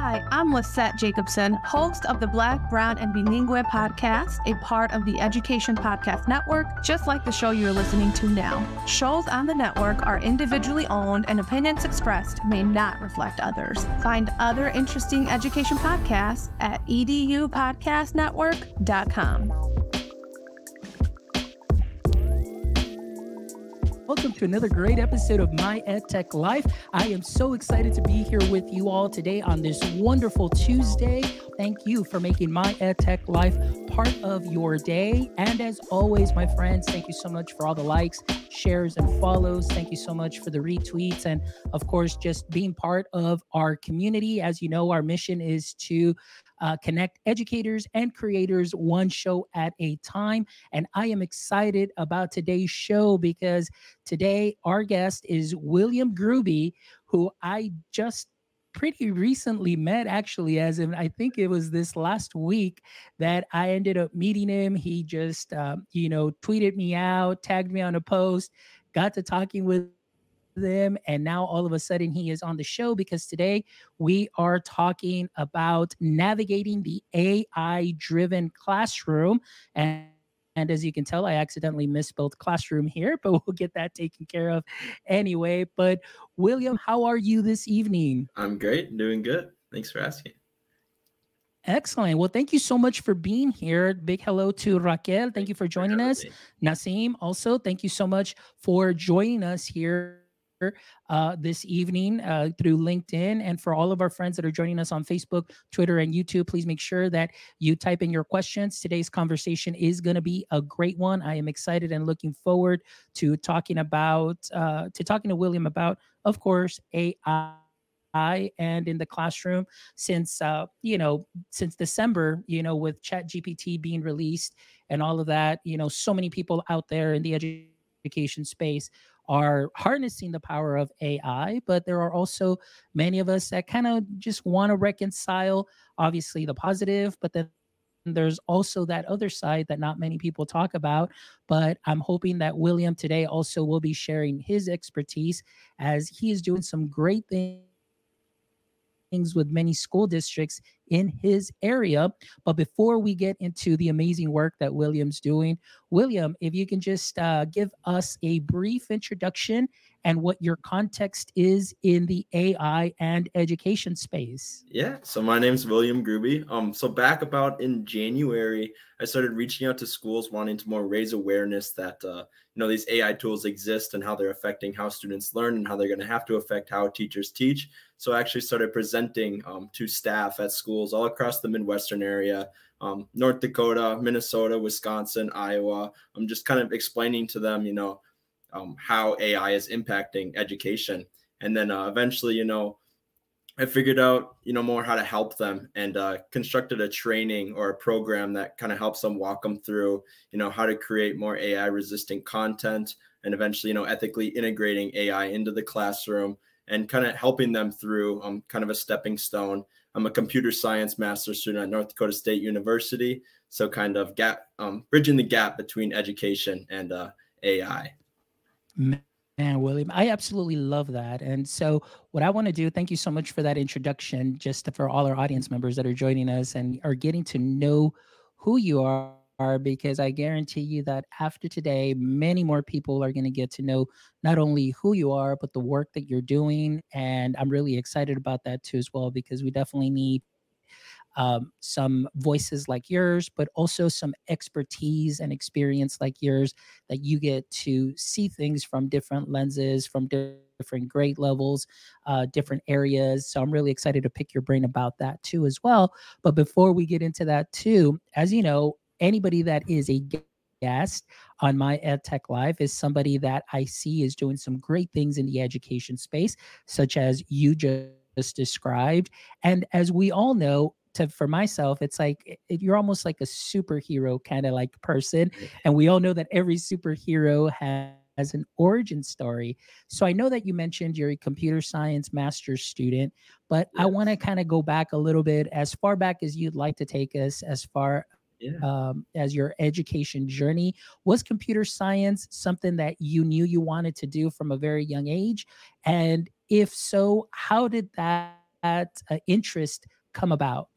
Hi, I'm Lisette Jacobson, host of the Black, Brown, and Bilingue podcast, a part of the Education Podcast Network, just like the show you're listening to now. Shows on the network are individually owned, and opinions expressed may not reflect others. Find other interesting education podcasts at edupodcastnetwork.com. Welcome to another great episode of My EdTech Life. I am so excited to be here with you all today on this wonderful Tuesday. Thank you for making My EdTech Life part of your day. And as always, my friends, thank you so much for all the likes, shares, and follows. Thank you so much for the retweets. And of course, just being part of our community. As you know, our mission is to uh, connect educators and creators one show at a time. And I am excited about today's show because today our guest is William Grube, who I just pretty recently met actually as in i think it was this last week that i ended up meeting him he just um, you know tweeted me out tagged me on a post got to talking with them. And now all of a sudden he is on the show because today we are talking about navigating the AI driven classroom. And and as you can tell, I accidentally misspelled classroom here, but we'll get that taken care of anyway. But William, how are you this evening? I'm great, doing good. Thanks for asking. Excellent. Well, thank you so much for being here. Big hello to Raquel. Thank you for joining us. Nasim, also, thank you so much for joining us here uh, this evening uh, through LinkedIn. And for all of our friends that are joining us on Facebook, Twitter, and YouTube, please make sure that you type in your questions. Today's conversation is going to be a great one. I am excited and looking forward to talking about uh, to talking to William about, of course, AI and in the classroom since uh, you know since december you know with chat gpt being released and all of that you know so many people out there in the education space are harnessing the power of AI, but there are also many of us that kind of just want to reconcile, obviously, the positive, but then there's also that other side that not many people talk about. But I'm hoping that William today also will be sharing his expertise as he is doing some great things with many school districts in his area. But before we get into the amazing work that William's doing, William, if you can just uh, give us a brief introduction and what your context is in the AI and education space. Yeah, so my name's William Grube. Um, so back about in January, I started reaching out to schools wanting to more raise awareness that uh, you know these AI tools exist and how they're affecting how students learn and how they're going to have to affect how teachers teach. So I actually started presenting um, to staff at schools all across the Midwestern area, um, North Dakota, Minnesota, Wisconsin, Iowa. I'm just kind of explaining to them, you know, um, how AI is impacting education. And then uh, eventually, you know, I figured out, you know, more how to help them and uh, constructed a training or a program that kind of helps them walk them through, you know, how to create more AI resistant content and eventually, you know, ethically integrating AI into the classroom and kind of helping them through um, kind of a stepping stone. I'm a computer science master student at North Dakota State University. So kind of gap, um, bridging the gap between education and uh, AI. Man, William, I absolutely love that. And so, what I want to do, thank you so much for that introduction, just for all our audience members that are joining us and are getting to know who you are because I guarantee you that after today, many more people are going to get to know not only who you are, but the work that you're doing. And I'm really excited about that too, as well, because we definitely need um, some voices like yours, but also some expertise and experience like yours that you get to see things from different lenses, from different grade levels, uh, different areas. So I'm really excited to pick your brain about that too, as well. But before we get into that too, as you know, anybody that is a guest on my EdTech Life is somebody that I see is doing some great things in the education space, such as you just described. And as we all know, to for myself it's like it, you're almost like a superhero kind of like person and we all know that every superhero has an origin story so i know that you mentioned you're a computer science master's student but yes. i want to kind of go back a little bit as far back as you'd like to take us as far yeah. um, as your education journey was computer science something that you knew you wanted to do from a very young age and if so how did that uh, interest come about?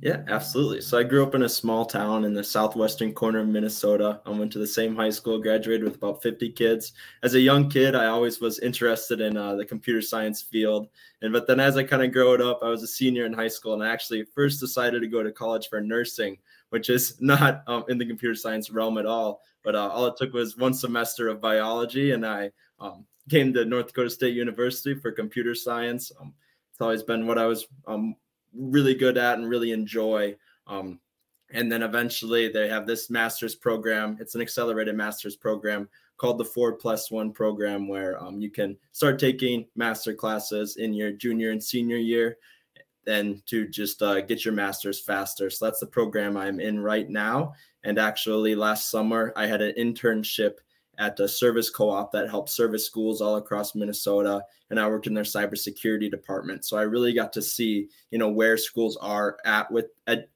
Yeah, absolutely. So I grew up in a small town in the southwestern corner of Minnesota. I went to the same high school, graduated with about 50 kids. As a young kid, I always was interested in uh, the computer science field. And but then as I kind of grew up, I was a senior in high school, and I actually first decided to go to college for nursing, which is not um, in the computer science realm at all. But uh, all it took was one semester of biology, and I um, came to North Dakota State University for computer science. Um, it's always been what I was um, really good at and really enjoy. Um, and then eventually they have this master's program. It's an accelerated master's program called the Four Plus One program, where um, you can start taking master classes in your junior and senior year, and to just uh, get your master's faster. So that's the program I'm in right now. And actually, last summer I had an internship at a service co-op that helped service schools all across Minnesota, and I worked in their cybersecurity department. So I really got to see, you know, where schools are at with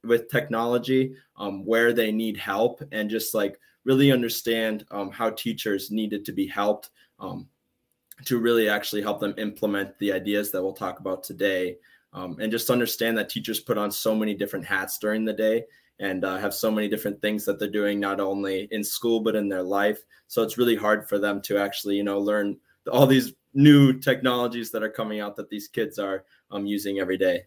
with technology, um, where they need help, and just like really understand um, how teachers needed to be helped um, to really actually help them implement the ideas that we'll talk about today. Um, and just understand that teachers put on so many different hats during the day and uh, have so many different things that they're doing not only in school but in their life. So it's really hard for them to actually you know learn all these new technologies that are coming out that these kids are um, using every day.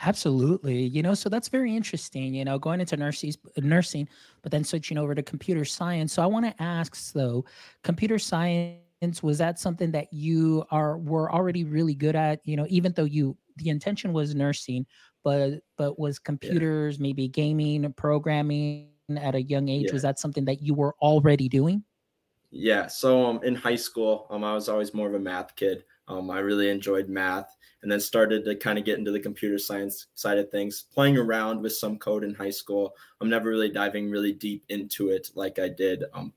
Absolutely. You know so that's very interesting you know going into nursing nursing but then switching over to computer science. So i want to ask though computer science was that something that you are were already really good at you know even though you the intention was nursing but but was computers, yeah. maybe gaming, programming at a young age? Yeah. Was that something that you were already doing? Yeah. So um, in high school, um, I was always more of a math kid. Um, I really enjoyed math, and then started to kind of get into the computer science side of things, playing around with some code in high school. I'm never really diving really deep into it like I did um,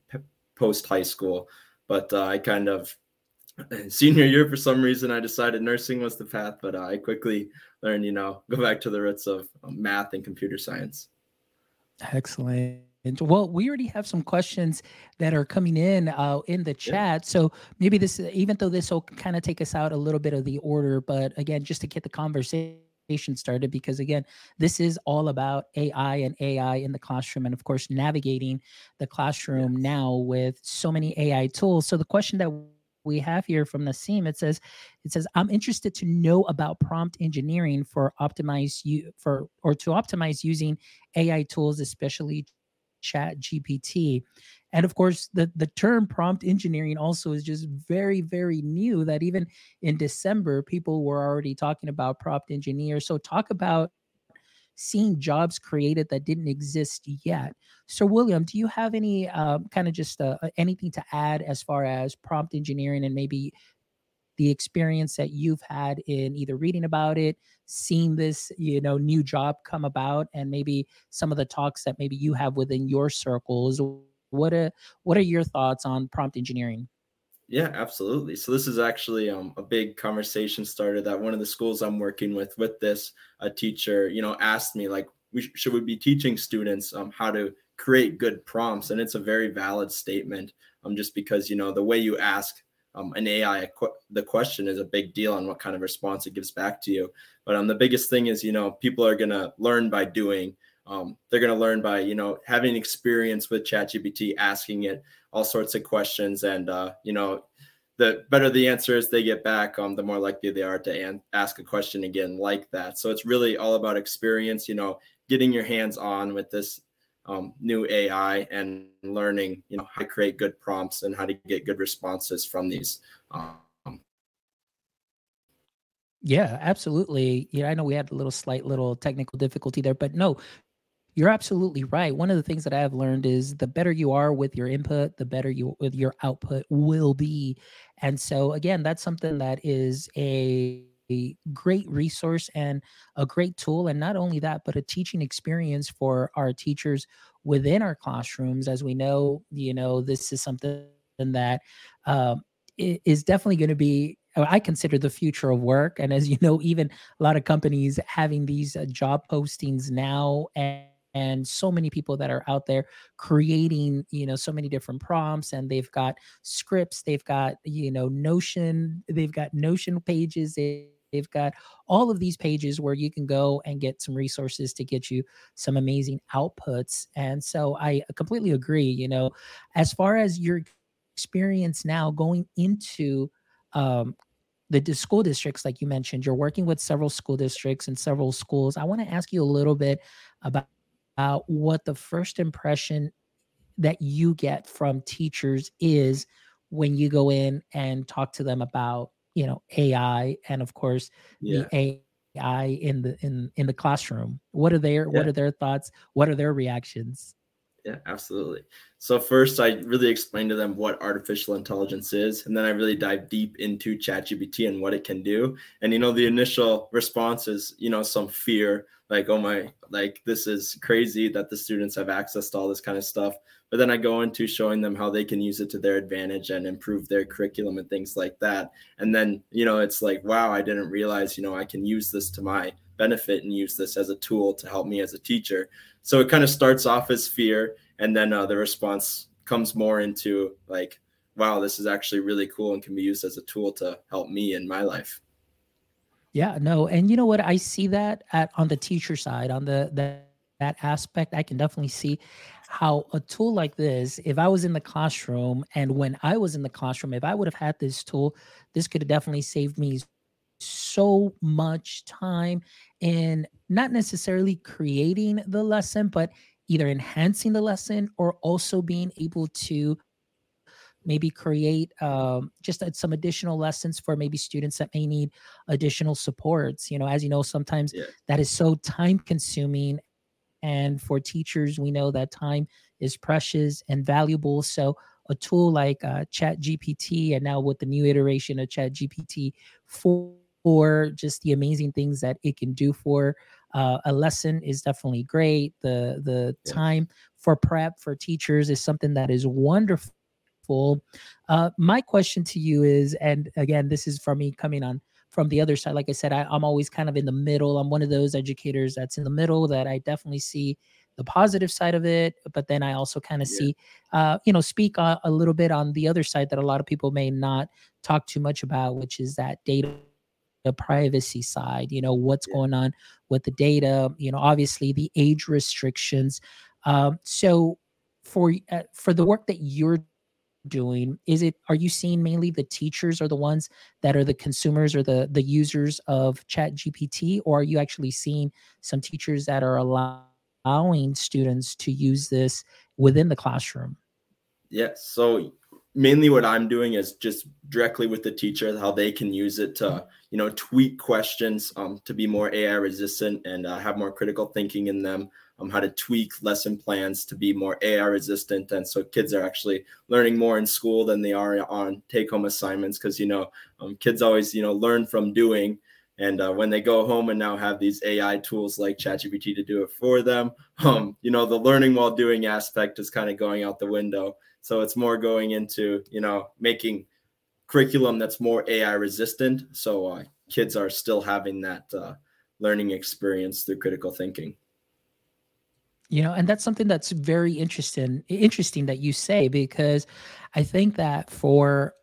post high school, but uh, I kind of senior year for some reason i decided nursing was the path but uh, i quickly learned you know go back to the roots of math and computer science excellent well we already have some questions that are coming in uh, in the chat yeah. so maybe this even though this will kind of take us out a little bit of the order but again just to get the conversation started because again this is all about ai and ai in the classroom and of course navigating the classroom yes. now with so many ai tools so the question that we have here from Nassim. It says, it says, I'm interested to know about prompt engineering for optimize you for or to optimize using AI tools, especially chat GPT. And of course, the, the term prompt engineering also is just very, very new that even in December, people were already talking about prompt engineers. So talk about seeing jobs created that didn't exist yet. So, William, do you have any um, kind of just uh, uh, anything to add as far as prompt engineering and maybe the experience that you've had in either reading about it, seeing this, you know, new job come about, and maybe some of the talks that maybe you have within your circles? What are what are your thoughts on prompt engineering? Yeah, absolutely. So this is actually um, a big conversation starter that one of the schools I'm working with with this a teacher, you know, asked me like, we should we be teaching students um, how to create good prompts, and it's a very valid statement. Um, just because you know the way you ask um, an AI the question is a big deal on what kind of response it gives back to you. But um, the biggest thing is you know people are gonna learn by doing. Um, they're going to learn by you know having experience with ChatGPT, asking it all sorts of questions, and uh, you know the better the answers they get back, um, the more likely they are to an- ask a question again like that. So it's really all about experience. You know, getting your hands on with this um, new AI and learning, you know, how to create good prompts and how to get good responses from these. Um, yeah, absolutely. Yeah, I know we had a little slight little technical difficulty there, but no, you're absolutely right. One of the things that I have learned is the better you are with your input, the better you with your output will be. And so again, that's something that is a, a great resource and a great tool and not only that but a teaching experience for our teachers within our classrooms as we know you know this is something that um, is definitely going to be I consider the future of work. And as you know, even a lot of companies having these uh, job postings now and and so many people that are out there creating you know so many different prompts and they've got scripts they've got you know notion they've got notion pages they've they've got all of these pages where you can go and get some resources to get you some amazing outputs and so i completely agree you know as far as your experience now going into um, the school districts like you mentioned you're working with several school districts and several schools i want to ask you a little bit about uh, what the first impression that you get from teachers is when you go in and talk to them about you know ai and of course yeah. the ai in the in in the classroom what are their yeah. what are their thoughts what are their reactions yeah, absolutely. So first, I really explained to them what artificial intelligence is, and then I really dive deep into ChatGPT and what it can do. And you know, the initial response is, you know, some fear, like, oh my, like this is crazy that the students have access to all this kind of stuff. But then I go into showing them how they can use it to their advantage and improve their curriculum and things like that. And then, you know, it's like, wow, I didn't realize, you know, I can use this to my benefit and use this as a tool to help me as a teacher. So it kind of starts off as fear, and then uh, the response comes more into like, wow, this is actually really cool and can be used as a tool to help me in my life. Yeah, no, and you know what? I see that at on the teacher side, on the, the that aspect, I can definitely see how a tool like this, if I was in the classroom and when I was in the classroom, if I would have had this tool, this could have definitely saved me so much time in not necessarily creating the lesson, but either enhancing the lesson or also being able to maybe create um, just some additional lessons for maybe students that may need additional supports. You know, as you know, sometimes yeah. that is so time consuming. And for teachers, we know that time is precious and valuable. So a tool like uh, Chat GPT, and now with the new iteration of Chat GPT 4 for just the amazing things that it can do for uh, a lesson is definitely great. The the yeah. time for prep for teachers is something that is wonderful. Uh, my question to you is, and again, this is from me coming on from the other side. Like I said, I, I'm always kind of in the middle. I'm one of those educators that's in the middle that I definitely see the positive side of it, but then I also kind of yeah. see, uh, you know, speak a, a little bit on the other side that a lot of people may not talk too much about, which is that data the privacy side you know what's yeah. going on with the data you know obviously the age restrictions um, so for uh, for the work that you're doing? Is it are you seeing mainly the teachers are the ones that are the consumers or the the users of chat gpt or are you actually seeing some teachers that are allowing students to use this within the classroom? Yeah so mainly what i'm doing is just directly with the teacher how they can use it to you know tweak questions um, to be more ai resistant and uh, have more critical thinking in them um, how to tweak lesson plans to be more ai resistant and so kids are actually learning more in school than they are on take home assignments because you know um, kids always you know learn from doing and uh, when they go home and now have these AI tools like ChatGPT to do it for them, um, you know, the learning while doing aspect is kind of going out the window. So it's more going into, you know, making curriculum that's more AI resistant. So uh, kids are still having that uh, learning experience through critical thinking. You know, and that's something that's very interesting. Interesting that you say because I think that for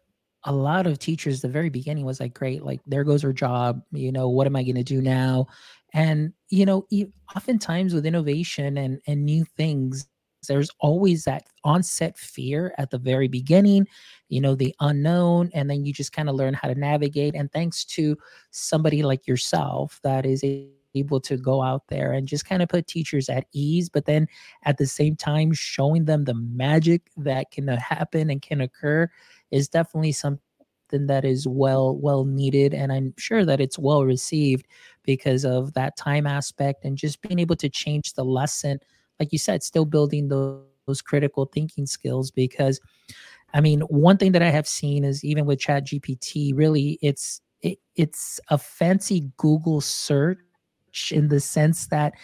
a lot of teachers, the very beginning was like, great, like there goes our job. You know, what am I going to do now? And you know, oftentimes with innovation and and new things, there's always that onset fear at the very beginning, you know, the unknown, and then you just kind of learn how to navigate. And thanks to somebody like yourself that is able to go out there and just kind of put teachers at ease, but then at the same time showing them the magic that can uh, happen and can occur is definitely something that is well well needed and i'm sure that it's well received because of that time aspect and just being able to change the lesson like you said, still building those, those critical thinking skills because I mean, one thing that I have seen is even with Chat GPT, really it's it, it's a fancy Google search in the sense that,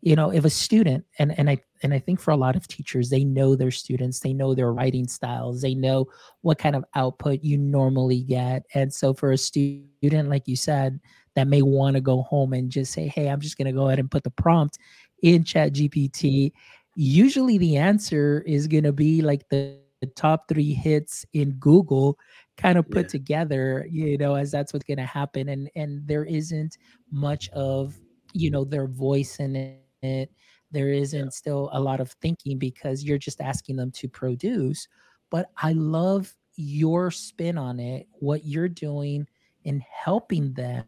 you know, if a student and and I and I think for a lot of teachers, they know their students, they know their writing styles, they know what kind of output you normally get. And so for a student, like you said, that may want to go home and just say, Hey, I'm just gonna go ahead and put the prompt in chat gpt usually the answer is going to be like the, the, top three hits in google kind of put yeah. together you know as that's what's going to happen and and there isn't much of you know their voice in it there isn't yeah. still a lot of thinking because you're just asking them to produce but i love your spin on it what you're doing in helping them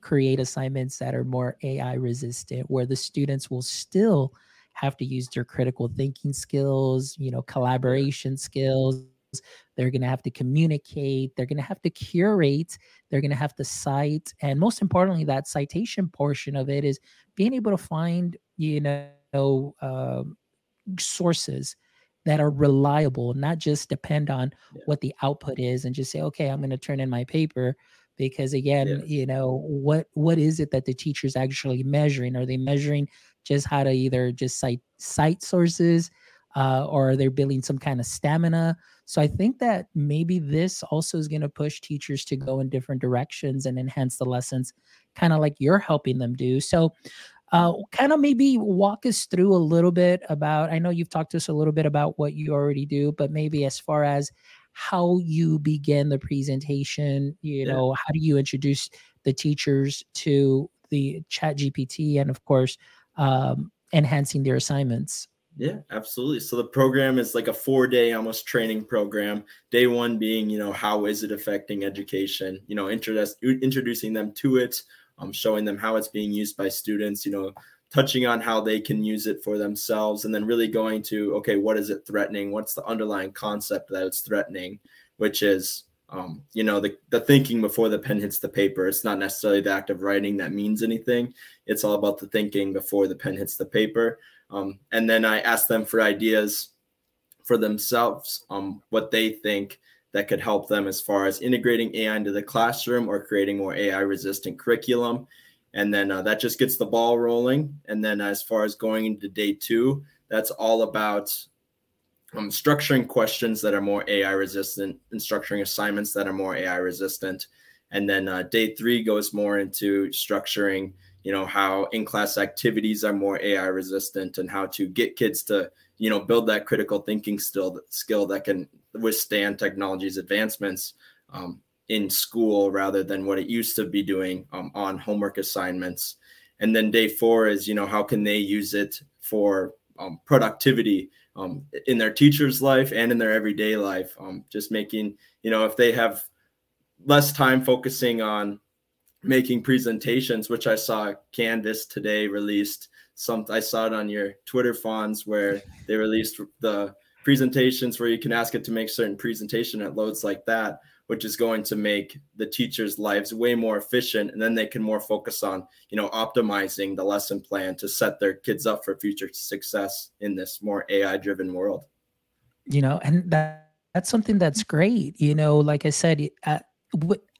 create assignments that are more ai resistant where the students will still have to use their critical thinking skills you know collaboration skills they're going to have to communicate they're going to have to curate they're going to have to cite and most importantly that citation portion of it is being able to find you know uh, sources that are reliable not just depend on yeah. what the output is and just say okay i'm going to turn in my paper because again yeah. you know what what is it that the teacher's actually measuring are they measuring just how to either just cite cite sources uh, or are they building some kind of stamina so I think that maybe this also is going to push teachers to go in different directions and enhance the lessons, kind of like you're helping them do. So, uh, kind of maybe walk us through a little bit about. I know you've talked to us a little bit about what you already do, but maybe as far as how you begin the presentation, you yeah. know, how do you introduce the teachers to the Chat GPT, and of course, um, enhancing their assignments. Yeah, absolutely. So the program is like a four day almost training program. Day one being, you know, how is it affecting education? You know, introduce, introducing them to it, um, showing them how it's being used by students, you know, touching on how they can use it for themselves, and then really going to, okay, what is it threatening? What's the underlying concept that it's threatening, which is, um, you know, the, the thinking before the pen hits the paper. It's not necessarily the act of writing that means anything. It's all about the thinking before the pen hits the paper. Um, and then I ask them for ideas for themselves, um, what they think that could help them as far as integrating AI into the classroom or creating more AI resistant curriculum. And then uh, that just gets the ball rolling. And then as far as going into day two, that's all about um, structuring questions that are more AI resistant and structuring assignments that are more AI resistant. And then uh, day three goes more into structuring you know how in-class activities are more ai resistant and how to get kids to you know build that critical thinking skill skill that can withstand technology's advancements um, in school rather than what it used to be doing um, on homework assignments. And then day four is you know how can they use it for um, productivity um, in their teacher's life and in their everyday life um, just making you know if they have less time focusing on making presentations, which I saw Canvas today released. Some I saw it on your Twitter fonts where they released the presentations where you can ask it to make certain presentation at loads like that, which is going to make the teachers' lives way more efficient, and then they can more focus on you know optimizing the lesson plan to set their kids up for future success in this more AI-driven world. You know, and that that's something that's great. You know, like I said, uh,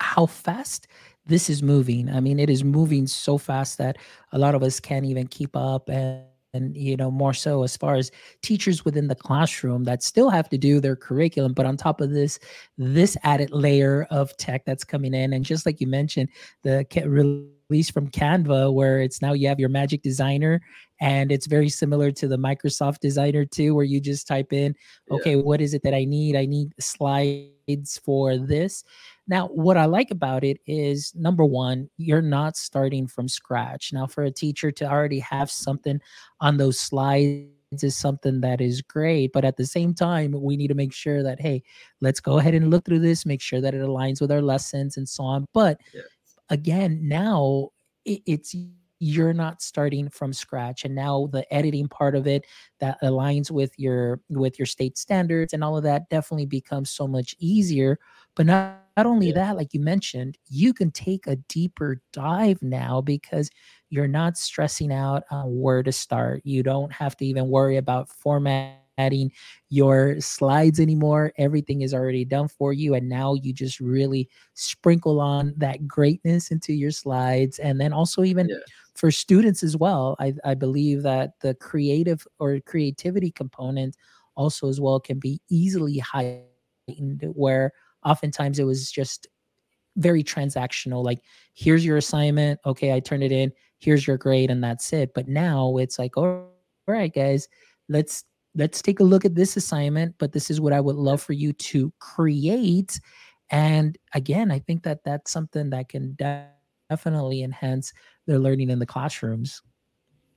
how fast this is moving. I mean, it is moving so fast that a lot of us can't even keep up and and you know more so as far as teachers within the classroom that still have to do their curriculum but on top of this this added layer of tech that's coming in and just like you mentioned the release from canva where it's now you have your magic designer and it's very similar to the microsoft designer too where you just type in okay yeah. what is it that i need i need slides for this now, what I like about it is number one, you're not starting from scratch. Now, for a teacher to already have something on those slides is something that is great. But at the same time, we need to make sure that, hey, let's go ahead and look through this, make sure that it aligns with our lessons and so on. But yes. again, now it, it's you're not starting from scratch and now the editing part of it that aligns with your with your state standards and all of that definitely becomes so much easier but not not only yeah. that, like you mentioned, you can take a deeper dive now because you're not stressing out on where to start. You don't have to even worry about formatting your slides anymore. Everything is already done for you. And now you just really sprinkle on that greatness into your slides. And then also, even yeah. For students as well, I, I believe that the creative or creativity component also as well can be easily heightened where oftentimes it was just very transactional like here's your assignment okay i turn it in here's your grade and that's it but now it's like all right guys let's let's take a look at this assignment, but this is what I would love for you to create. And again, I think that that's something that can definitely enhance their learning in the classrooms.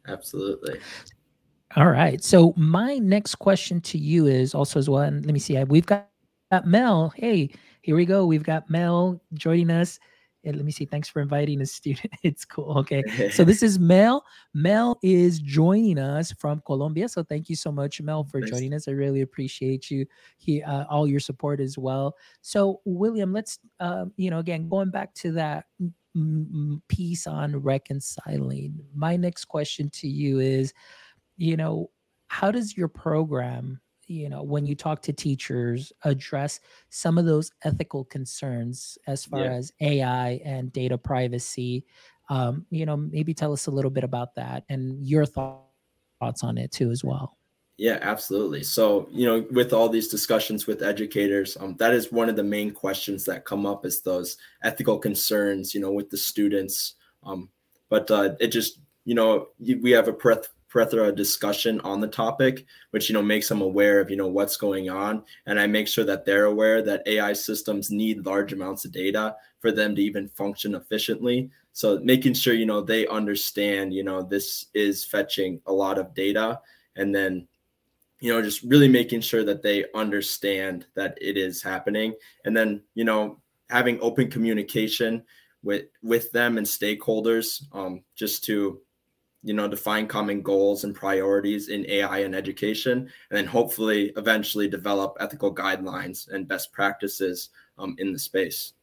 Absolutely. All right. So my next question to you is also as well. And let me see. We've got, got Mel. Hey, here we go. We've got Mel joining us. And let me see. Thanks for inviting a student. It's cool. Okay. So this is Mel. Mel is joining us from Colombia. So thank you so much, Mel, for Thanks. joining us. I really appreciate you. He, uh, all your support as well. So William, let's, uh, you know, again, going back to that piece on reconciling. My next question to you is, you know, how does your program, you know, when you talk to teachers, address some of those ethical concerns as far yeah. as AI and data privacy? Um, you know, maybe tell us a little bit about that and your thoughts on it too, as well. Yeah, absolutely. So, you know, with all these discussions with educators, um, that is one of the main questions that come up is those ethical concerns, you know, with the students. Um, but uh, it just, you know, we have a plethora discussion on the topic, which, you know, makes them aware of, you know, what's going on. And I make sure that they're aware that AI systems need large amounts of data for them to even function efficiently. So making sure, you know, they understand, you know, this is fetching a lot of data. And then you know just really making sure that they understand that it is happening. And then you know having open communication with with them and stakeholders um, just to you know define common goals and priorities in ai and education and then hopefully eventually develop ethical guidelines and best practices um, in the space.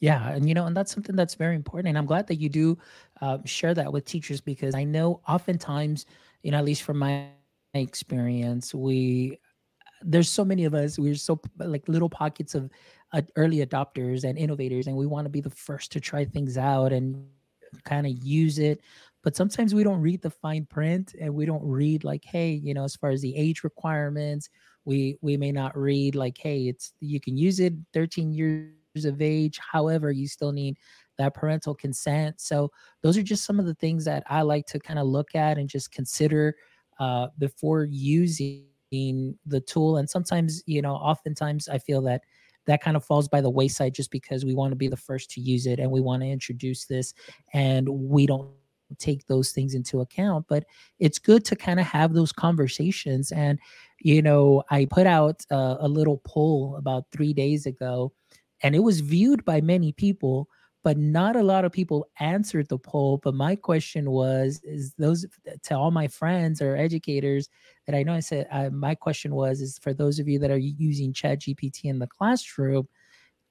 Yeah and you know and that's something that's very important and i'm glad that you do uh, share that with teachers because i know oftentimes you know at least from my experience. We there's so many of us we're so like little pockets of uh, early adopters and innovators and we want to be the first to try things out and kind of use it. But sometimes we don't read the fine print and we don't read like hey you know as far as the age requirements we we may not read like hey it's you can use it 13 years of age however you still need that parental consent. So those are just some of the things that i like to kind of look at and just consider uh, before using the tool. And sometimes, you know, oftentimes I feel that that kind of falls by the wayside just because we want to be the first to use it and we want to introduce this and we don't take those things into account but it's good to kind of have those conversations and you know i put out a, a little poll about three days ago and it was viewed by many people but not a lot of people answered the poll. But my question was, is those to all my friends or educators that I know, I said, uh, my question was, is for those of you that are using Chat GPT in the classroom,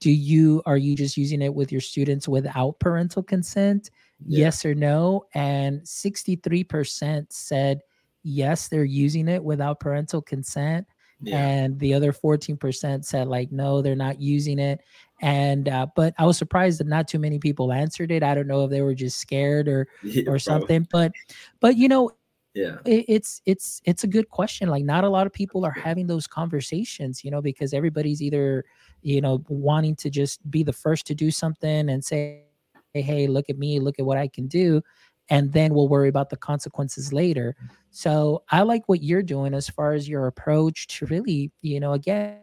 do you are you just using it with your students without parental consent? Yeah. Yes or no? And 63% said yes, they're using it without parental consent. Yeah. And the other 14% said like no, they're not using it. And uh, but i was surprised that not too many people answered it. I don't know if they were just scared or yeah, or something but but you know yeah. it, it's it's it's a good question. Like not a lot of people are having those conversations you know because everybody's either you know wanting to just be the first to do something and say hey, hey look at me look at what i can do and then we'll worry about the consequences later. So i like what you're doing as far as your approach to really you know again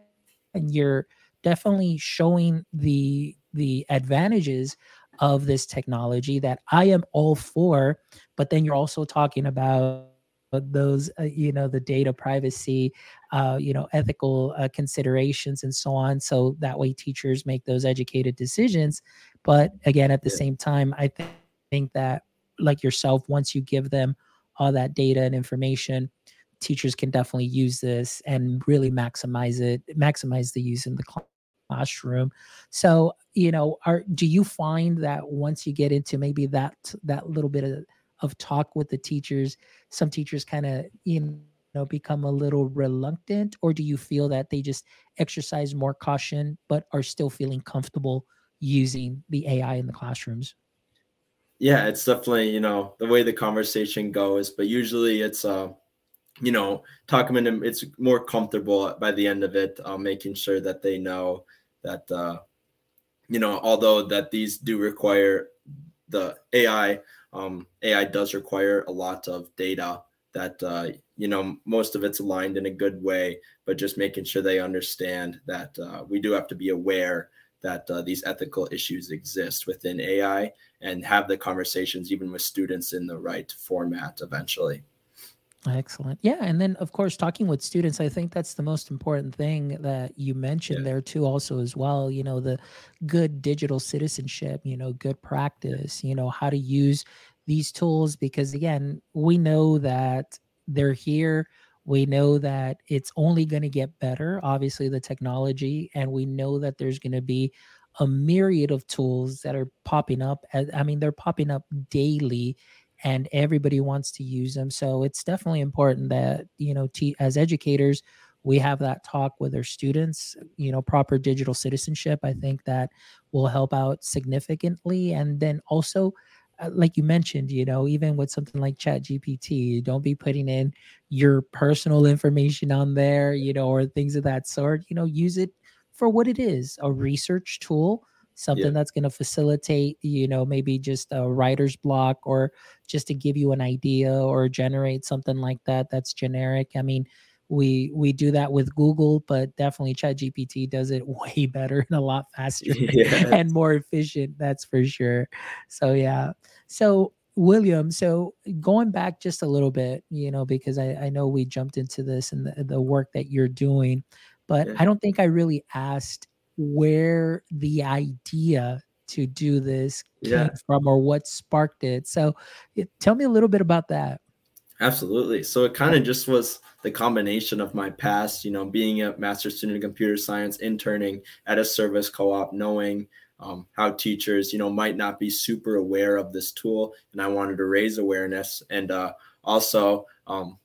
and you're definitely showing the the advantages of this technology that I am all for, but then you're also talking about those uh, you know the data privacy uh, you know ethical uh, considerations and so on. So that way teachers make those educated decisions. But again at the yeah. same time i th- think that like yourself once you give them all that data and information teachers can definitely use this and really maximize it maximize the use in the classroom. So you know are do you find that once you get into maybe that that little bit of, of talk with the teachers some teachers kind of you know become a little reluctant? Or do you feel that they just exercise more caution but are still feeling comfortable using the ai in the classrooms yeah it's definitely you know the way the conversation goes but usually it's uh you know, talk them it's more comfortable by the end of it, uh, making sure that they know that uh, you know, although that these do require the AI, um, AI does require a lot of data that uh, you know most of it's aligned in a good way but just making sure they understand that uh, we do have to be aware that uh, these ethical issues exist within ai and have the conversations even with students in the right format eventually Excellent. Yeah. And then, of course, talking with students, I think that's the most important thing that you mentioned yeah there, too, also, as well. You know, the good digital citizenship, you know, good practice, you know, how to use these tools, because again, we know that they're here. We know that it's only going to get better, obviously, the technology, and we know that there's going to be a myriad of tools that are popping up. I mean, they're popping up daily and everybody wants to use them. So it's definitely important that, you know, as educators, we have that talk with our students, you know, proper digital citizenship. I think that will help out significantly. And then also, Uh, like you mentioned, you know, even with something like Chat GPT, don't be putting in your personal information on there, you know, or things of that sort. You know, use it for what it is a mm-hmm. research tool something yeah that's going to facilitate you know maybe just a writer's block or just to give you an idea or generate something like that that's generic i mean we we do that with google but definitely chat gpt does it way better and a lot faster yeah and more efficient that's for sure. So yeah. So william so going back just a little bit you know because i i know we jumped into this and the, the work that you're doing but yeah. I don't think i really asked where the idea to do this came yeah from or what sparked it. So tell me a little bit about that. Absolutely. So it kind of just was the combination of my past, you know, being a master student in computer science, interning at a service co-op, knowing um, how teachers, you know, might not be super aware of this tool, and I wanted to raise awareness. And uh, also, um,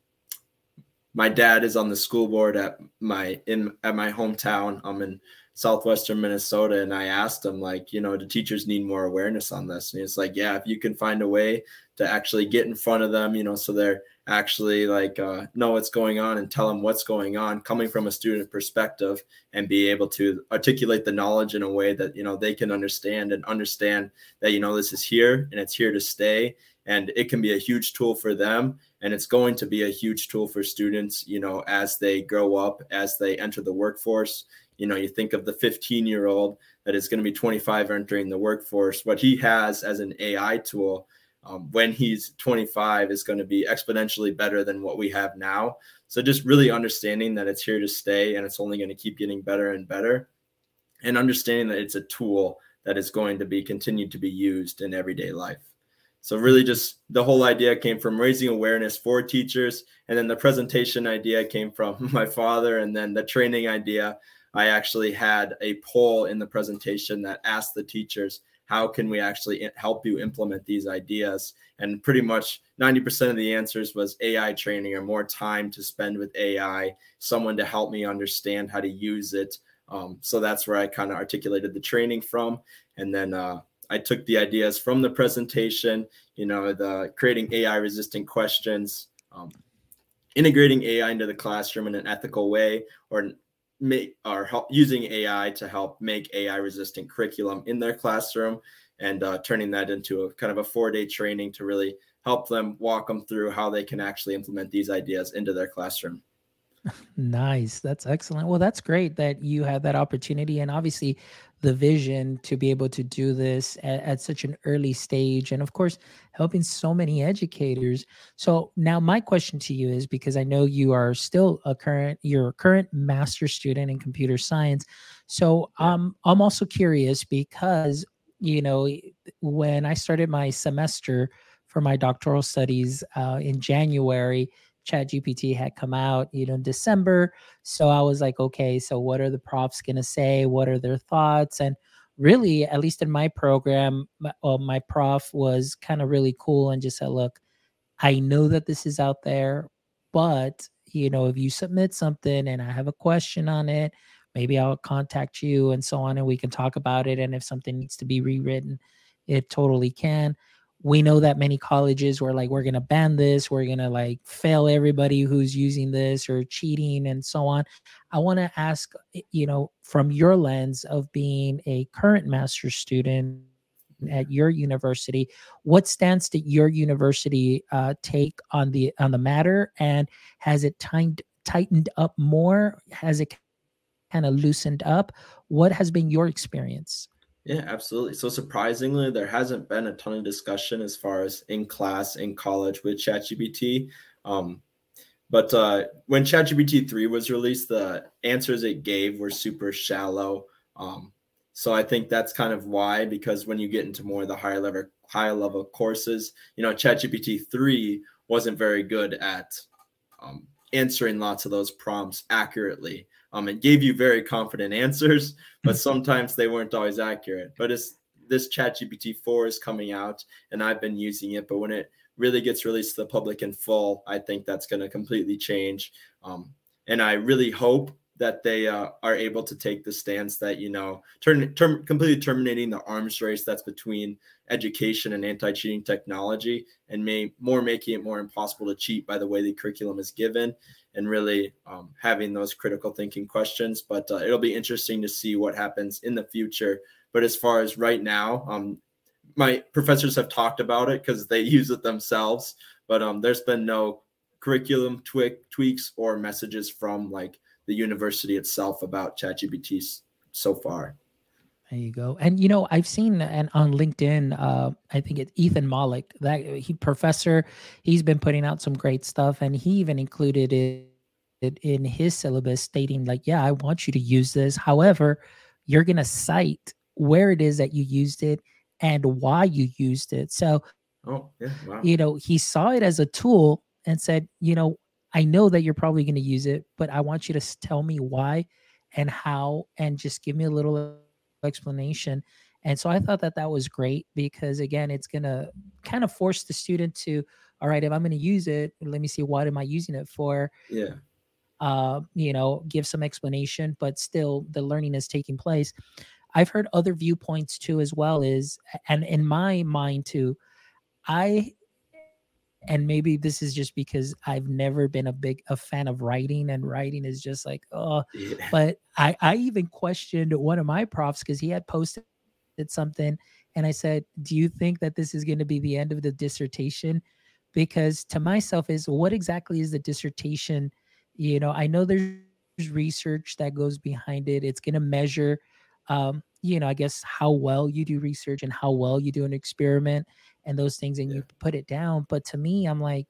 my dad is on the school board at my in at my hometown. I'm in southwestern Minnesota, and I asked him like, you know, do teachers need more awareness on this? And he's like, yeah, if you can find a way to actually get in front of them, you know, so they're actually like uh, know what's going on and tell them what's going on, coming from a student perspective, and be able to articulate the knowledge in a way that you know they can understand and understand that you know this is here and it's here to stay, and it can be a huge tool for them and it's going to be a huge tool for students you know as they grow up as they enter the workforce you know you think of the 15 year old that is going to be 25 entering the workforce what he has as an ai tool um, when he's 25 is going to be exponentially better than what we have now. So just really understanding that it's here to stay and it's only going to keep getting better and better and understanding that it's a tool that is going to be continued to be used in everyday life. So really just the whole idea came from raising awareness for teachers and then the presentation idea came from my father and then the training idea I actually had a poll in the presentation that asked the teachers, how can we actually help you implement these ideas? And pretty much 90% of the answers was AI training or more time to spend with AI, someone to help me understand how to use it. Um, so that's where I kind of articulated the training from. And then uh, I took the ideas from the presentation, you know, the creating AI resistant questions, um, integrating AI into the classroom in an ethical way, or make or help using AI to help make AI resistant curriculum in their classroom and uh, turning that into a kind of a four day training to really help them walk them through how they can actually implement these ideas into their classroom. Nice. That's excellent. Well, that's great that you had that opportunity and obviously the vision to be able to do this at, at, such an early stage and of course helping so many educators. So now my question to you is because I know you are still a current you're a current master student in computer science. So um I'm also curious because you know when I started my semester for my doctoral studies uh, in January chat gpt had come out you know in december. So i was like okay so what are the profs going to say? What are their thoughts? And really at least in my program my, well, my prof was kind of really cool and just said look i know that this is out there but you know if you submit something and i have a question on it maybe i'll contact you and so on and we can talk about it and if something needs to be rewritten it totally can we know that many colleges were like we're going to ban this we're going to like fail everybody who's using this or cheating and so on i want to ask you know from your lens of being a current master's student at your university. What stance did your university uh, take on the on the matter, and has it tightened tightened up more? Has it kind of loosened up? What has been your experience? Yeah, absolutely. So surprisingly, there hasn't been a ton of discussion as far as in class, in college with ChatGPT. Um, but uh, when ChatGPT 3 was released, the answers it gave were super shallow. Um, so I think that's kind of why, because when you get into more of the higher level higher level courses, you know, ChatGPT 3 wasn't very good at um, answering lots of those prompts accurately. Um, it gave you very confident answers, but sometimes they weren't always accurate. But it's this ChatGPT 4 is coming out, and I've been using it. But when it really gets released to the public in full, I think that's going to completely change. Um, and I really hope that they uh, are able to take the stance that you know turn term, completely terminating the arms race that's between education and anti-cheating technology and may more making it more impossible to cheat by the way the curriculum is given and really um, having those critical thinking questions. But uh, it'll be interesting to see what happens in the future. But as far as right now um, my professors have talked about it because they use it themselves. But um, there's been no curriculum tweak, tweaks or messages from like the university itself about ChatGPT so far. There you go. And you know, I've seen and on LinkedIn, uh, I think it's Ethan Mollick, that he professor, he's been putting out some great stuff, and he even included it in his syllabus, stating like, "Yeah, I want you to use this. However, you're gonna cite where it is that you used it and why you used it." So, oh yeah, wow. you know, he saw it as a tool and said, you know, I know that you're probably going to use it, but I want you to tell me why and how and just give me a little explanation. And so I thought that that was great because again, it's going to kind of force the student to, all right, if I'm going to use it, let me see what am I using it for? Yeah. Uh, you know, give some explanation, but still the learning is taking place. I've heard other viewpoints too, as well is, and in my mind too, I and maybe this is just because I've never been a big a fan of writing and writing is just like oh yeah. but I I even questioned one of my profs because he had posted something and I said do you think that this is going to be the end of the dissertation? Because to myself is what exactly is the dissertation? You know I know there's research that goes behind it it's going to measure um you know I guess how well you do research and how well you do an experiment and those things and yeah. you put it down but to me i'm like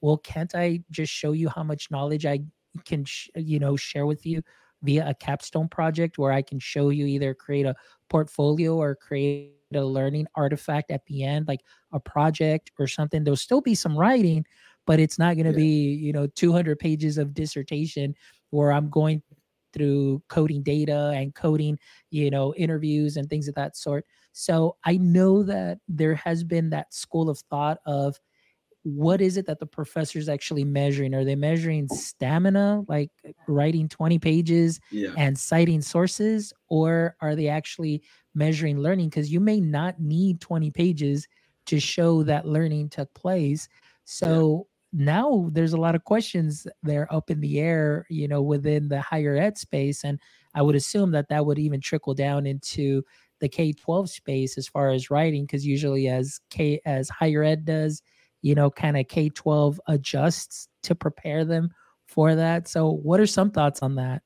well can't i just show you how much knowledge i can sh- you know share with you via a capstone project where i can show you either create a portfolio or create a learning artifact at the end like a project or something there'll still be some writing but it's not going to yeah. be you know 200 pages of dissertation where i'm going through coding data and coding you know interviews and things of that sort so I know that there has been that school of thought of what is it that the professor is actually measuring? Are they measuring stamina, like writing 20 pages yeah. and citing sources, or are they actually measuring learning? Because you may not need 20 pages to show that learning took place. So yeah. Now there's a lot of questions there up in the air, you know, within the higher ed space. And I would assume that that would even trickle down into the K-12 space as far as writing because usually as K as higher ed does, you know, kind of K-12 adjusts to prepare them for that. So what are some thoughts on that?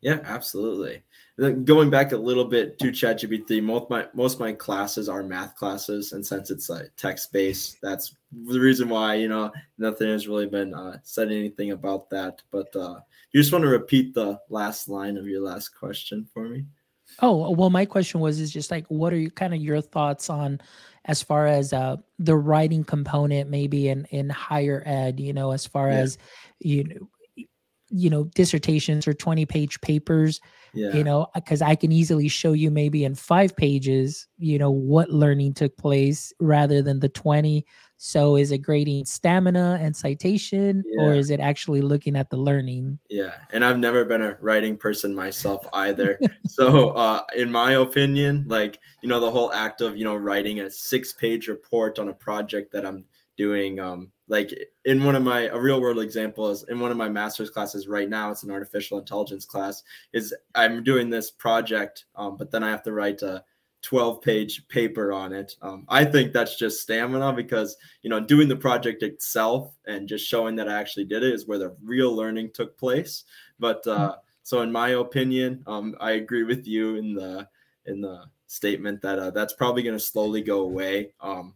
Yeah, absolutely. Going back a little bit to ChatGPT, most my most of my classes are math classes, and since it's like text based, that's the reason why you know nothing has really been uh, said anything about that. But uh, you just want to repeat the last line of your last question for me. Oh, well, my question was is just like what are you kind of your thoughts on as far as uh the writing component maybe in in higher ed, you know, as far yeah. as you know you know dissertations or 20 page papers yeah. you know because i can easily show you maybe in five pages you know what learning took place rather than the 20 so is it grading stamina and citation yeah. or is it actually looking at the learning? Yeah. And I've never been a writing person myself either. so uh, in my opinion, like, you know, the whole act of, you know, writing a six page report on a project that I'm doing, um, like in one of my a real world example is in one of my master's classes right now it's an artificial intelligence class is i'm doing this project um, but then i have to write a 12 page paper on it. Um, I think that's just stamina because, you know, doing the project itself and just showing that I actually did it is where the real learning took place. But uh, mm-hmm. so, in my opinion, um, I agree with you in the in the statement that uh, that's probably going to slowly go away, um,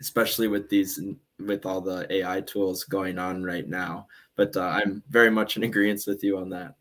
especially with these with all the AI tools going on right now. But uh, I'm very much in agreement with you on that.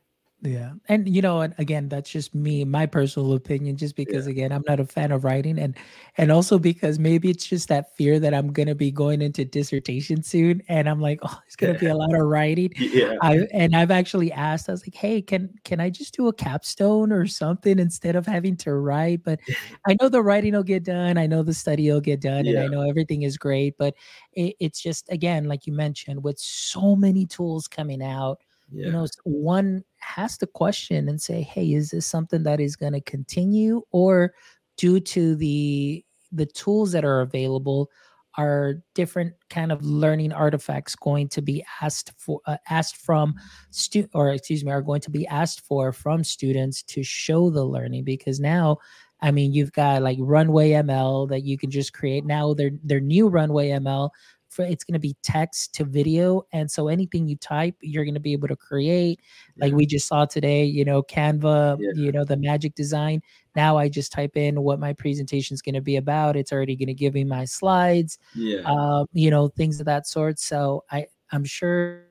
Yeah. And you know, and again, that's just me, my personal opinion, just because Yeah. again, I'm not a fan of writing and and also because maybe it's just that fear that I'm gonna be going into dissertation soon and I'm like, oh, it's gonna be a lot of writing. Yeah. I and I've actually asked, I was like, hey, can can I just do a capstone or something instead of having to write? But I know the writing will get done, I know the study will get done, and I know everything is great, but it, it's just again, like you mentioned, with so many tools coming out you know one has to question and say hey is this something that is going to continue? Or due to the the tools that are available are different kind of learning artifacts going to be asked for uh, asked from stu or excuse me are going to be asked for from students to show the learning? Because now I mean, you've got like Runway ML that you can just create. Now. Their their new Runway ML for it's going to be text to video, and so anything you type, you're going to be able to create. Like we just saw today, you know, Canva, Yeah. you know, the magic design. Now I just type in what my presentation is going to be about. It's already going to give me my slides, Yeah. uh, you know, things of that sort. So I I'm sure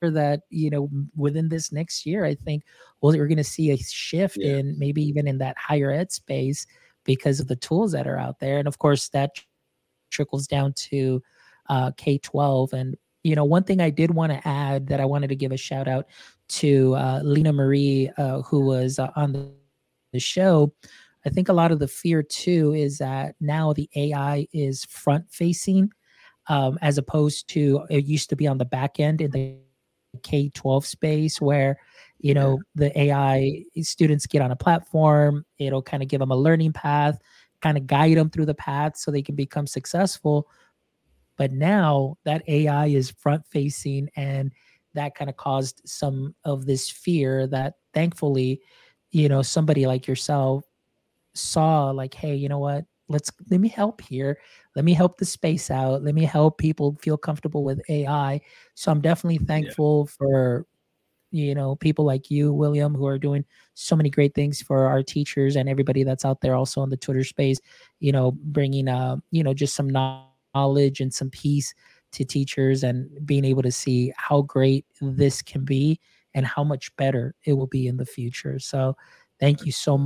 that you know within this next year, I think well we're going to see a shift Yeah. in maybe even in that higher ed space because of the tools that are out there, and of course that trickles down to uh, K twelve. And you know, one thing I did want to add that I wanted to give a shout out to uh, Lena Marie, uh, who was uh, on the, the show. I think a lot of the fear too is that now the AI is front facing um, as opposed to it used to be on the back end in the K 12 space where, you know, the AI students get on a platform, it'll kind of give them a learning path, kind of guide them through the path so they can become successful. But now that AI is front facing and that kind of caused some of this fear that thankfully, you know, somebody like yourself saw like, hey, you know what? Let's let me help here. Let me help the space out. Let me help people feel comfortable with AI. So I'm definitely thankful for you know people like you, William, who are doing so many great things for our teachers and everybody that's out there also in the Twitter space. You know, bringing uh you know just some knowledge and some peace to teachers and being able to see how great this can be and how much better it will be in the future. So thank you so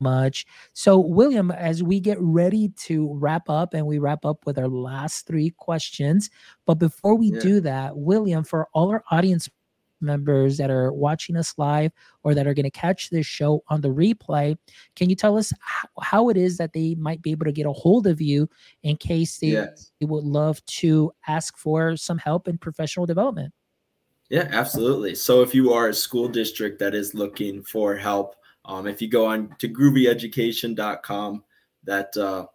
much. So, William, as we get ready to wrap up and we wrap up with our last three questions, but before we Yeah. do that, William, for all our audience members that are watching us live or that are going to catch this show on the replay, can you tell us how, it is that they might be able to get a hold of you in case they Yes. would love to ask for some help in professional development? Yeah, absolutely. So if you are a school district that is looking for help, um, if you go on to groovyeducation.com, that uh,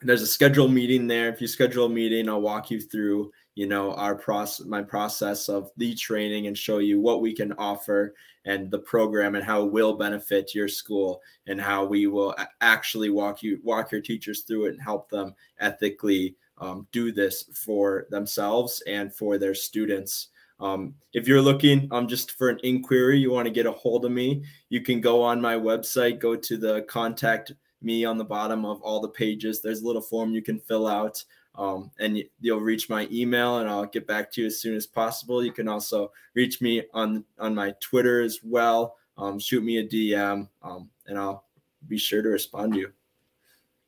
there's a schedule meeting there. If you schedule a meeting, I'll walk you through, you know, our process, my process of the training and show you what we can offer and the program and how it will benefit your school and how we will actually walk you walk your teachers through it and help them ethically um, do this for themselves and for their students. Um, if you're looking um, just for an inquiry, you want to get a hold of me, you can go on my website, go to the contact me on the bottom of all the pages. There's a little form you can fill out, um, and you'll reach my email, and I'll get back to you as soon as possible. You can also reach me on on my Twitter as well. Um, shoot me a DM, um, and I'll be sure to respond to you.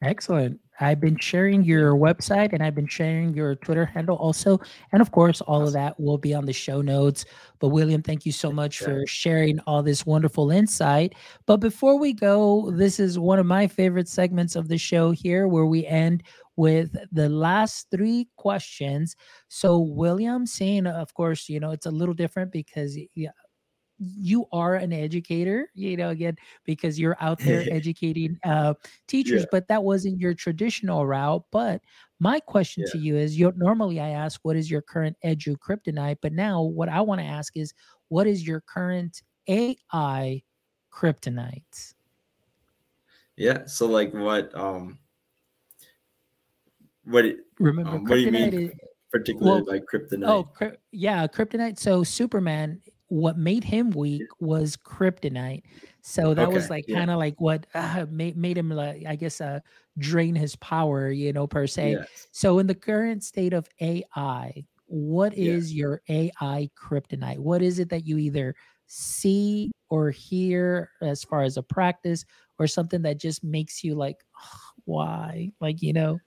Excellent. I've been sharing your website and I've been sharing your Twitter handle also. And of course, all of that will be on the show notes. But William, thank you so much Yeah. for sharing all this wonderful insight. But before we go, this is one of my favorite segments of the show here where we end with the last three questions. So, William, saying, of course, you know, it's a little different because yeah, you are an educator, you know, again, because you're out there educating uh, teachers, Yeah. but that wasn't your traditional route. But my question Yeah. to you is you normally I ask, what is your current edu kryptonite? But now what I want to ask is, what is your current AI kryptonite? Yeah. So like what um what remember um, what do you mean is, particularly well, like kryptonite? Oh, yeah, kryptonite. So Superman, what made him weak was kryptonite. So that okay, was like yeah. kind of like what uh, made made him like I guess uh drain his power, you know, per se. Yes. So in the current state of AI, what is yes. your AI kryptonite? What is it that you either see or hear as far as a practice or something that just makes you like why? Like, you know,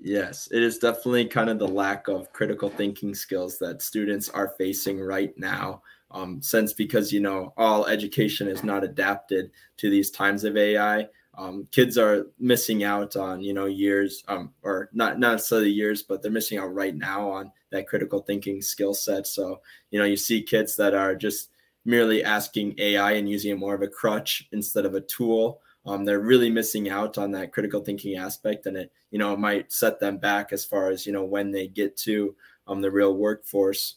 Yes, it is definitely kind of the lack of critical thinking skills that students are facing right now. Um, since because you know all education is not adapted to these times of AI, um, kids are missing out on you know years um, or not not necessarily years, but they're missing out right now on that critical thinking skill set. So you know you see kids that are just merely asking AI and using it more of a crutch instead of a tool um, they're really missing out on that critical thinking aspect and it you know it might set them back as far as you know when they get to um, the real workforce.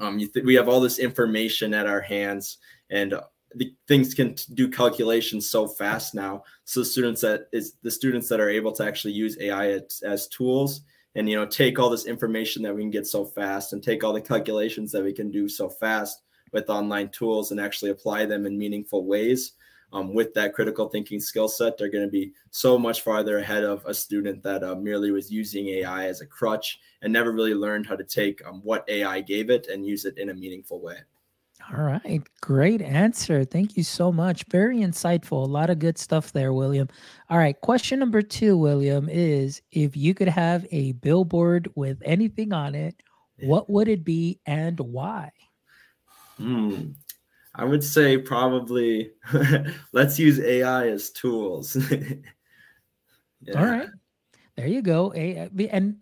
Um, th- we have all this information at our hands and the things can t- do calculations so fast now. So students that is the students that are able to actually use ai as, as tools and you know take all this information that we can get so fast and take all the calculations that we can do so fast with online tools and actually apply them in meaningful ways um, with that critical thinking skill set, they're going to be so much farther ahead of a student that uh, merely was using AI as a crutch and never really learned how to take um, what AI gave it and use it in a meaningful way. All right. Great answer. Thank you so much. Very insightful. A lot of good stuff there, William. All right. Question number two, William, is if you could have a billboard with anything on it, what would it be and why? Hmm. I would say probably let's use AI as tools. yeah. All right. There you go. And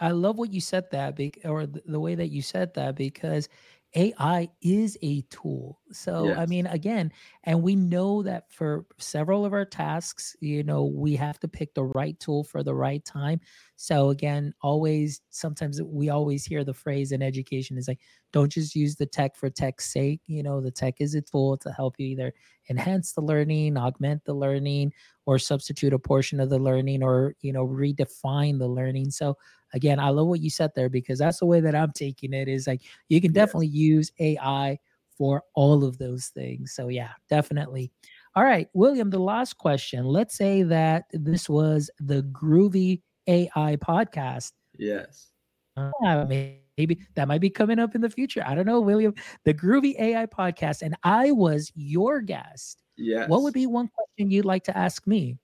I love what you said that, or the way that you said that, because AI is a tool. So, yes. I mean, again, and we know that for several of our tasks, you know, we have to pick the right tool for the right time. So, again, always, sometimes we always hear the phrase in education is like, don't just use the tech for tech's sake. You know, the tech is a tool to help you either enhance the learning, augment the learning, or substitute a portion of the learning, or, you know, redefine the learning. So, again, I love what you said there because that's the way that I'm taking it is like you can definitely use AI for all of those things. So yeah, definitely. All right, William, the last question. Let's say that this was the Grube AI podcast. Yes. Uh, maybe that might be coming up in the future. I don't know, William. The Grube AI podcast, and I was your guest. Yes. What would be one question you'd like to ask me?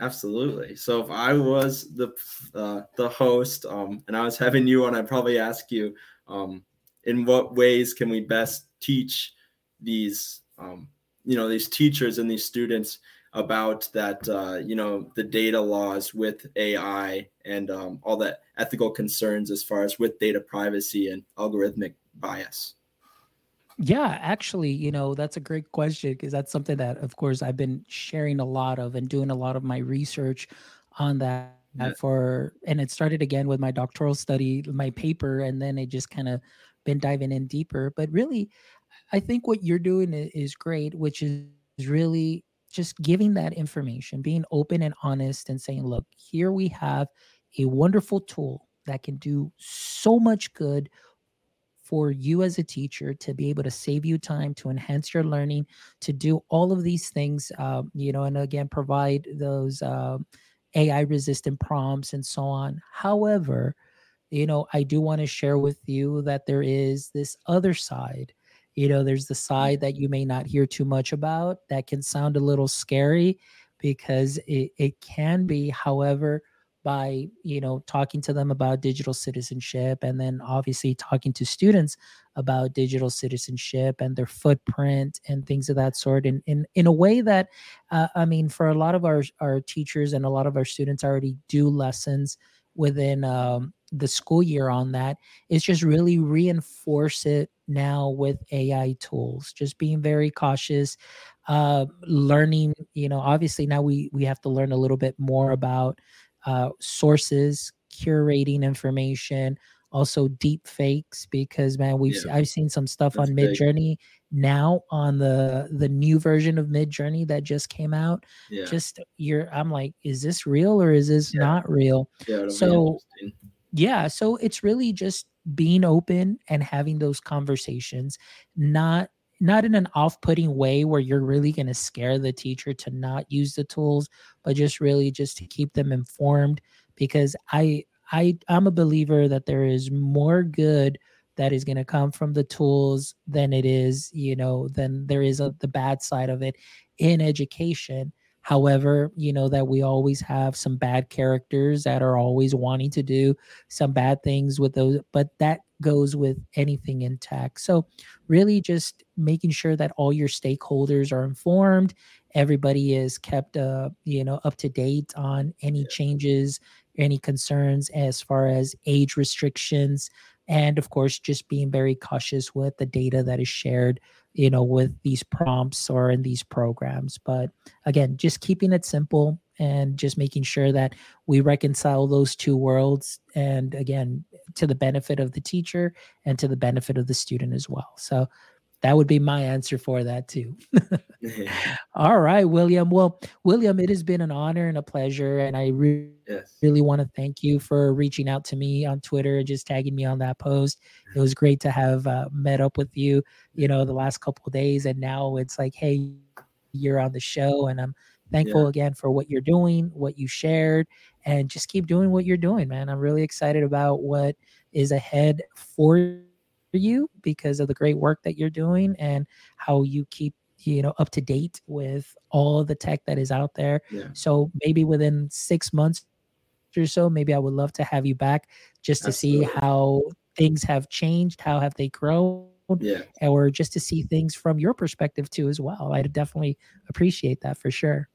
Absolutely. So if I was the uh, the host um, and I was having you on, I'd probably ask you, um, in what ways can we best teach these, um, you know, these teachers and these students about that, uh, you know, the data laws with AI and um, all the ethical concerns as far as with data privacy and algorithmic bias. Yeah, actually, you know, that's a great question because that's something that, of course, I've been sharing a lot of and doing a lot of my research on that yeah. for, and it started again with my doctoral study, my paper, and then it just kind of been diving in deeper. But really, I think what you're doing is great, which is really just giving that information, being open and honest, and saying, look, here we have a wonderful tool that can do so much good for you as a teacher to be able to save you time to enhance your learning to do all of these things um, you know and again provide those um, ai resistant prompts and so on. However you know i do want to share with you that there is this other side. You know there's the side that you may not hear too much about that can sound a little scary because it, it can be. However by you know talking to them about digital citizenship and then obviously talking to students about digital citizenship and their footprint and things of that sort in in, in a way that uh, i mean for a lot of our our teachers and a lot of our students already do lessons within um, the school year on that is just really reinforce it now with ai tools just being very cautious uh, learning you know obviously now we we have to learn a little bit more about uh, sources, curating information, also deep fakes because man we've Yeah. i've seen some stuff That's on Midjourney now on the the new version of Midjourney that just came out Yeah. just you're i'm like is this real or is this Yeah. not real yeah. so- yeah so it's really just being open and having those conversations not not in an off-putting way where you're really going to scare the teacher to not use the tools but just really just to keep them informed because i i i'm a believer that there is more good that is going to come from the tools than it is you know than there is a, the bad side of it in education however you know that we always have some bad characters that are always wanting to do some bad things with those but that goes with anything in tech. So really just making sure that all your stakeholders are informed everybody is kept uh you know up to date on any changes any concerns as far as age restrictions and of course just being very cautious with the data that is shared you know with these prompts or in these programs. But again just keeping it simple and just making sure that we reconcile those two worlds and again to the benefit of the teacher and to the benefit of the student as well. So that would be my answer for that too all right william well william it has been an honor and a pleasure and i really yes. really want to thank you for reaching out to me on Twitter and just tagging me on that post. It was great to have uh, met up with you, you know, the last couple of days. And now it's like, hey, you're on the show. And I'm thankful Yeah. again for what you're doing, what you shared, and just keep doing what you're doing, man. I'm really excited about what is ahead for you because of the great work that you're doing and how you keep you know up to date with all the tech that is out there Yeah. so maybe within six months or so maybe i would love to have you back just to see how things have changed how have they grown Yeah. or just to see things from your perspective too as well i'd definitely appreciate that for sure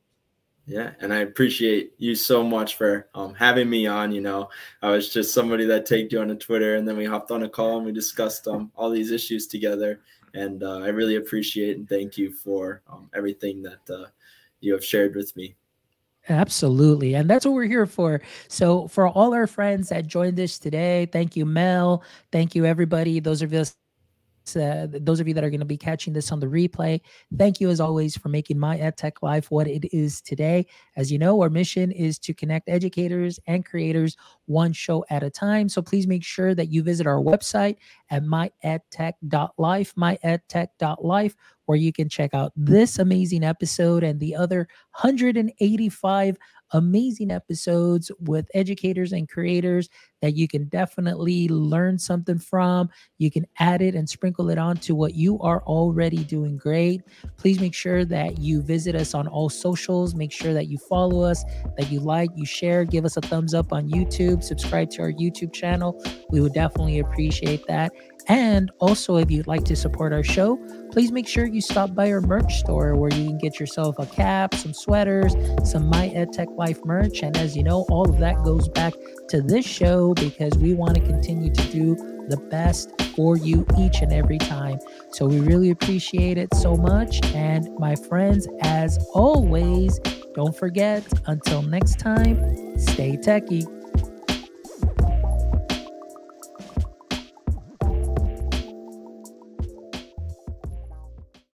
Yeah, and I appreciate you so much for um, having me on. You know, I was just somebody that tagged you on a Twitter, and then we hopped on a call and we discussed um, all these issues together. And uh, I really appreciate and thank you for um, everything that uh, you have shared with me. Absolutely. And that's what we're here for. So, for all our friends that joined us today, thank you, Mel. Thank you, everybody. Those of us. Uh, those of you that are going to be catching this on the replay, thank you as always for making my EdTech life what it is today. As you know, our mission is to connect educators and creators one show at a time. So please make sure that you visit our website at myedtech.life, myedtech.life, where you can check out this amazing episode and the other 185 amazing episodes with educators and creators that you can definitely learn something from. You can add it and sprinkle it on to what you are already doing great. Please make sure that you visit us on all socials. Make sure that you follow us, that you like, you share, give us a thumbs up on YouTube, subscribe to our YouTube channel. We would definitely appreciate that. And also, if you'd like to support our show, please make sure you stop by our merch store where you can get yourself a cap, some sweaters, some My EdTech Life merch. And as you know, all of that goes back to this show because we want to continue to do the best for you each and every time. So we really appreciate it so much. And my friends, as always, don't forget, until next time, stay techie.